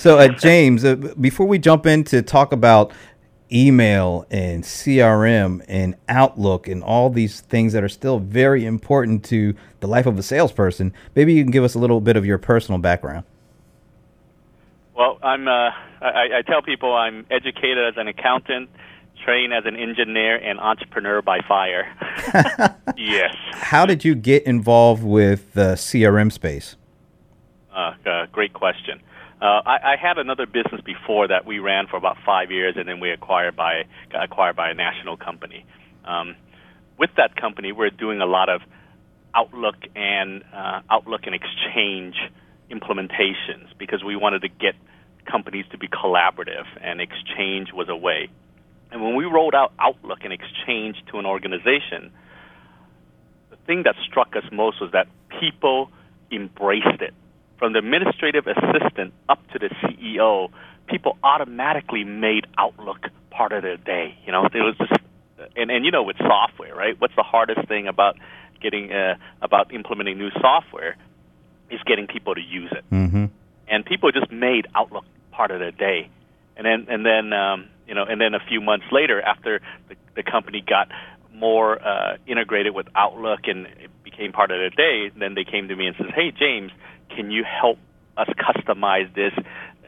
So, uh, James, uh, before we jump in to talk about email and CRM and Outlook and all these things that are still very important to the life of a salesperson, maybe you can give us a little bit of your personal background. Well, I'm. Uh, I, I tell people I'm educated as an accountant, trained as an engineer, and entrepreneur by fire. yes. How did you get involved with the CRM space? Uh, uh, great question. Uh, I, I had another business before that we ran for about five years, and then we acquired by got acquired by a national company. Um, with that company, we're doing a lot of Outlook and uh, Outlook and Exchange implementations because we wanted to get companies to be collaborative, and Exchange was a way. And when we rolled out Outlook and Exchange to an organization, the thing that struck us most was that people embraced it. From the administrative assistant up to the CEO, people automatically made Outlook part of their day. You know, it was just, and and you know, with software, right? What's the hardest thing about getting uh, about implementing new software is getting people to use it. Mm-hmm. And people just made Outlook part of their day. And then and then um, you know, and then a few months later, after the, the company got more uh, integrated with Outlook and it became part of their day, then they came to me and says, "Hey, James, can you help us customize this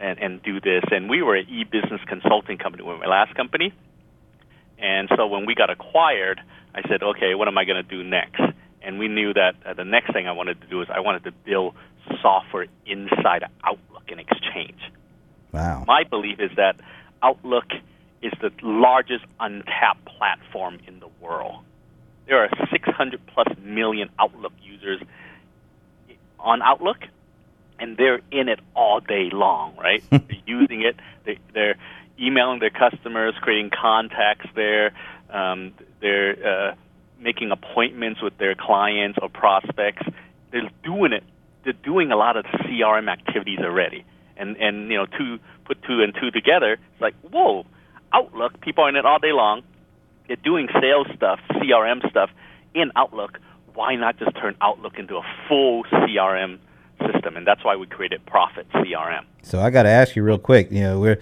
and, and do this?" And we were an e-business consulting company with my last company, and so when we got acquired, I said, "Okay, what am I going to do next?" and we knew that uh, the next thing I wanted to do is I wanted to build software inside Outlook and Exchange. Wow. My belief is that Outlook is the largest untapped platform in the world. There are 600 plus million Outlook users on Outlook, and they're in it all day long, right? they're using it. They, they're emailing their customers, creating contacts there. Um, they're uh, making appointments with their clients or prospects. They're doing it. They're doing a lot of CRM activities already. And and you know, two put two and two together, it's like whoa, Outlook. People are in it all day long. They're doing sales stuff, CRM stuff in Outlook. Why not just turn Outlook into a full CRM system? And that's why we created Prophet CRM. So I got to ask you real quick. You know, we're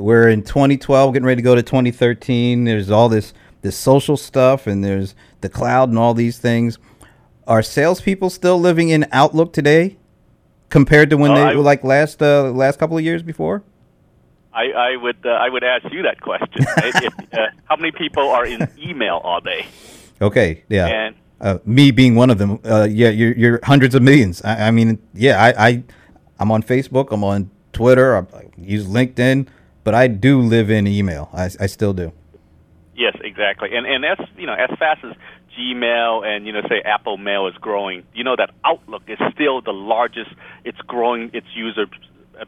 we're in 2012, getting ready to go to 2013. There's all this this social stuff, and there's the cloud and all these things. Are salespeople still living in Outlook today, compared to when Uh, they I- were like last uh, last couple of years before? I, I would uh, I would ask you that question. Uh, how many people are in email all day? Okay, yeah. And uh, me being one of them. Uh, yeah, you're, you're hundreds of millions. I, I mean, yeah, I, I, I'm on Facebook. I'm on Twitter. I, I use LinkedIn, but I do live in email. I, I still do. Yes, exactly. And and as you know, as fast as Gmail and you know say Apple Mail is growing, you know that Outlook is still the largest. It's growing its user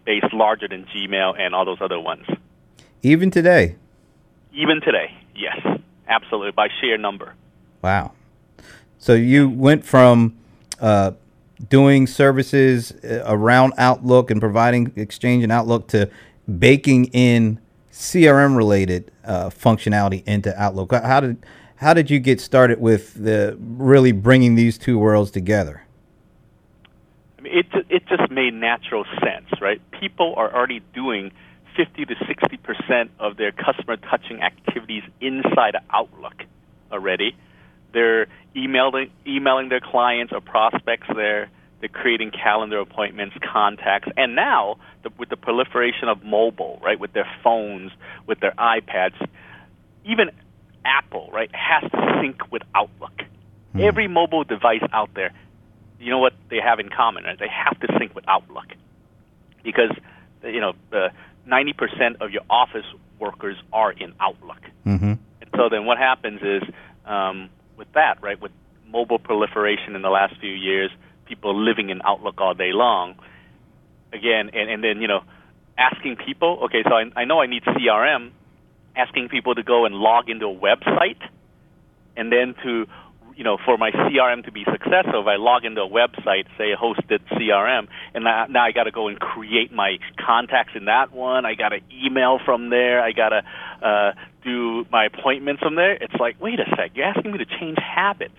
base larger than Gmail and all those other ones. Even today. Even today, yes, absolutely by sheer number. Wow. So you went from uh, doing services uh, around Outlook and providing Exchange and Outlook to baking in CRM related uh, functionality into Outlook. How did how did you get started with the really bringing these two worlds together? I mean, it it just made natural sense, right? People are already doing 50 to 60 percent of their customer touching activities inside Outlook already. They're emailing emailing their clients or prospects there. They're creating calendar appointments, contacts, and now the, with the proliferation of mobile, right, with their phones, with their iPads, even Apple, right, has to sync with Outlook. Every mobile device out there you know what they have in common? Right? They have to sync with Outlook because you know the ninety percent of your office workers are in Outlook. Mm-hmm. And so then what happens is um, with that, right, with mobile proliferation in the last few years, people living in Outlook all day long. Again, and, and then you know, asking people, okay, so I, I know I need CRM, asking people to go and log into a website, and then to you know, for my CRM to be successful, if I log into a website, say a hosted CRM, and now, now I got to go and create my contacts in that one. I got to email from there. I got to uh, do my appointments from there. It's like, wait a sec, you're asking me to change habits.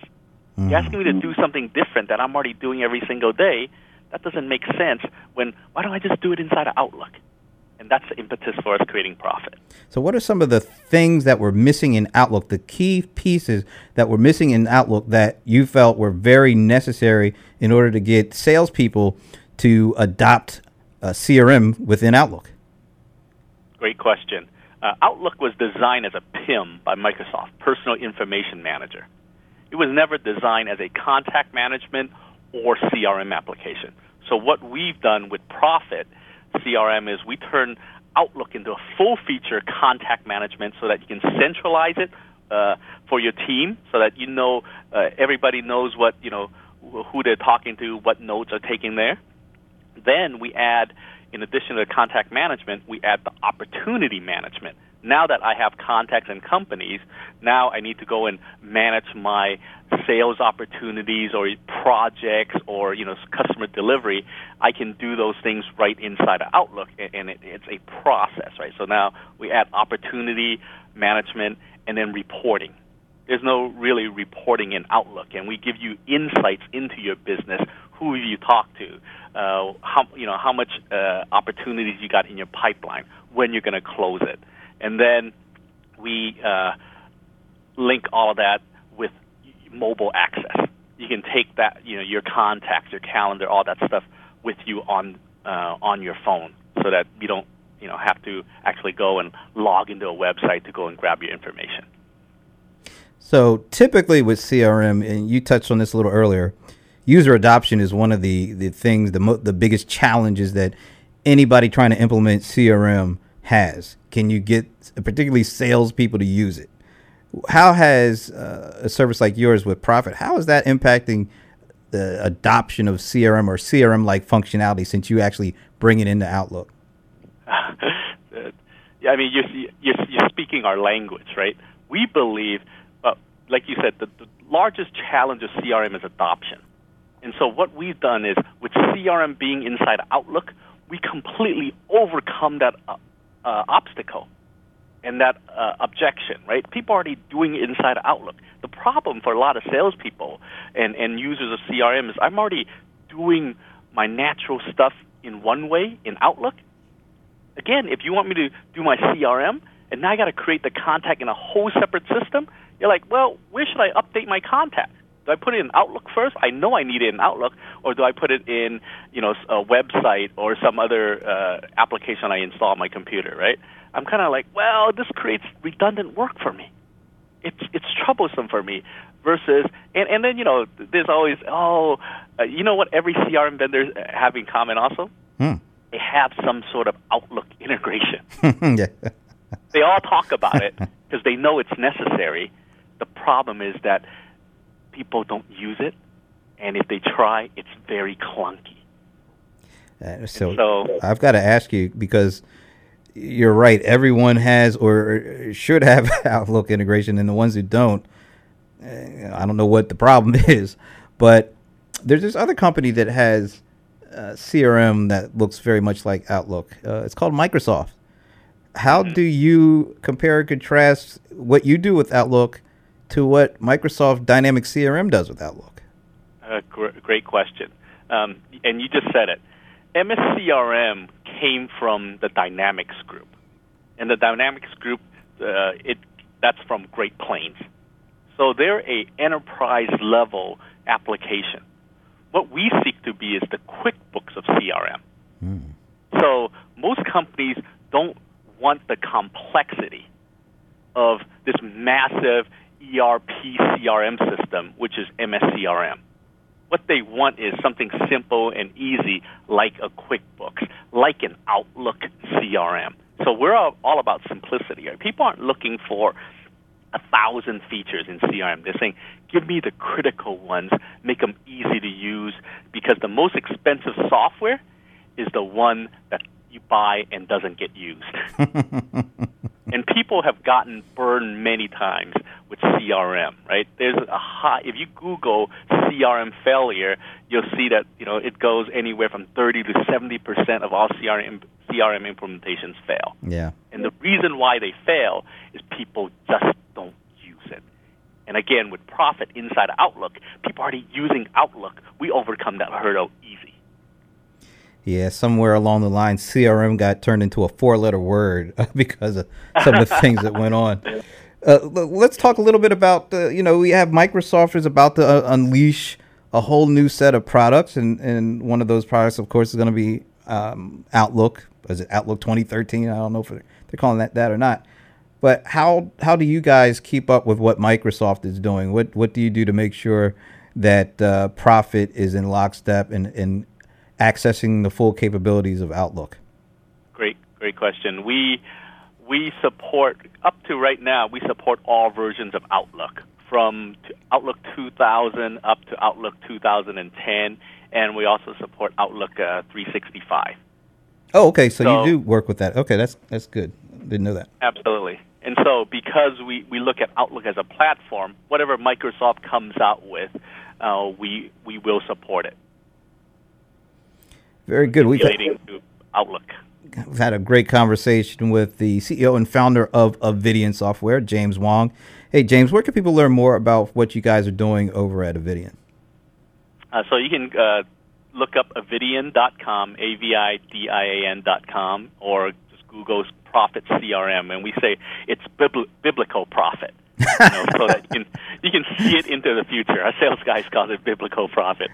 You're asking me to do something different that I'm already doing every single day. That doesn't make sense. When why don't I just do it inside of Outlook? And that's the impetus for us creating Prophet. So, what are some of the things that were missing in Outlook, the key pieces that were missing in Outlook that you felt were very necessary in order to get salespeople to adopt a CRM within Outlook? Great question. Uh, Outlook was designed as a PIM by Microsoft, Personal Information Manager. It was never designed as a contact management or CRM application. So what we've done with Prophet CRM is we turn Outlook into a full feature contact management so that you can centralize it uh, for your team so that you know uh, everybody knows what you know who they're talking to, what notes are taken there. Then we add, in addition to the contact management, we add the opportunity management now that I have contacts and companies, now I need to go and manage my sales opportunities or projects or you know customer delivery. I can do those things right inside of Outlook, and it, it's a process, right? So now we add opportunity management and then reporting. There's no really reporting in Outlook, and we give you insights into your business, who you talk to, uh, how you know how much uh, opportunities you got in your pipeline, when you're going to close it and then we uh, link all of that with mobile access. You can take that, you know, your contacts, your calendar, all that stuff with you on uh, on your phone, so that you don't, you know, have to actually go and log into a website to go and grab your information. So typically with CRM, and you touched on this a little earlier, user adoption is one of the the things the mo- the biggest challenges that anybody trying to implement CRM has? Can you get particularly salespeople to use it? How has uh, a service like yours with Prophet, how is that impacting the adoption of CRM or CRM like functionality since you actually bring it into Outlook? yeah, I mean, you're, you're, you're, speaking our language, right? We believe, uh, like you said, the, the largest challenge of CRM is adoption. And so what we've done is, with CRM being inside Outlook, we completely overcome that uh, obstacle and that uh, objection, right? People are already doing inside Outlook. The problem for a lot of salespeople and, and users of CRM is I'm already doing my natural stuff in one way in Outlook. Again, if you want me to do my CRM, and now I got to create the contact in a whole separate system, you're like, well, where should I update my contact? Do I put it in Outlook first? I know I need it in Outlook, or do I put it in, you know, a website or some other uh, application I install on my computer, right? I'm kind of like, well, this creates redundant work for me. It's it's troublesome for me. Versus, and and then you know, there's always, oh, uh, you know what? Every CRM vendor have in common also. Hmm. They have some sort of Outlook integration. yeah. they all talk about it because they know it's necessary. The problem is that people don't use it, and if they try, it's very clunky. Uh, so, so, I've got to ask you because you're right. Everyone has or should have Outlook integration, and the ones who don't, uh, I don't know what the problem is. But there's this other company that has uh, CRM that looks very much like Outlook. Uh, it's called Microsoft. How mm-hmm. do you compare and contrast what you do with Outlook to what Microsoft Dynamics CRM does with Outlook? Uh, gr- great question. Um, and you just said it. MSCRM came from the Dynamics Group, and the Dynamics Group, uh, it that's from Great Plains. So they're a enterprise level application. What we seek to be is the QuickBooks of CRM. Mm. So most companies don't want the complexity of this massive ERP CRM system, which is MSCRM. What they want is something simple and easy, like a QuickBooks, like an Outlook CRM. So we're all, all about simplicity. Right? People aren't looking for a thousand features in CRM. They're saying, give me the critical ones, make them easy to use, because the most expensive software is the one that you buy and doesn't get used. and people have gotten burned many times with CRM, right? There's a high. If you Google CRM failure, you'll see that you know it goes anywhere from 30 to 70 percent of all CRM CRM implementations fail. Yeah. And the reason why they fail is people just don't use it. And again, with Prophet inside Outlook, people are already using Outlook. We overcome that hurdle easy. Yeah, somewhere along the line, CRM got turned into a four-letter word because of some of the things that went on. Uh, let's talk a little bit about the. You know, we have Microsoft is about to uh, unleash a whole new set of products, and and one of those products, of course, is going to be um, Outlook. Is it Outlook 2013? I don't know if they're calling that that or not. But how how do you guys keep up with what Microsoft is doing? What what do you do to make sure that uh, Prophet is in lockstep and in accessing the full capabilities of Outlook? Great, great question. We we support up to right now. We support all versions of Outlook from Outlook 2000 up to Outlook 2010, and we also support Outlook uh, 365. Oh, okay. So, so, you do work with that. Okay, that's that's good. Didn't know that. Absolutely. And so, because we, we look at Outlook as a platform, whatever Microsoft comes out with, uh, we we will support it. Very good. We've had, Outlook. We've had a great conversation with the CEO and founder of Avidian Software, James Wong. Hey, James, where can people learn more about what you guys are doing over at Avidian? Uh, so you can uh, look up avidian.com, A-V-I-D-I-A-N.com, or just Google's Prophet CRM, and we say it's bibl- biblical prophet. you know, so that you can, you can see it into the future. Our sales guys call it biblical prophet.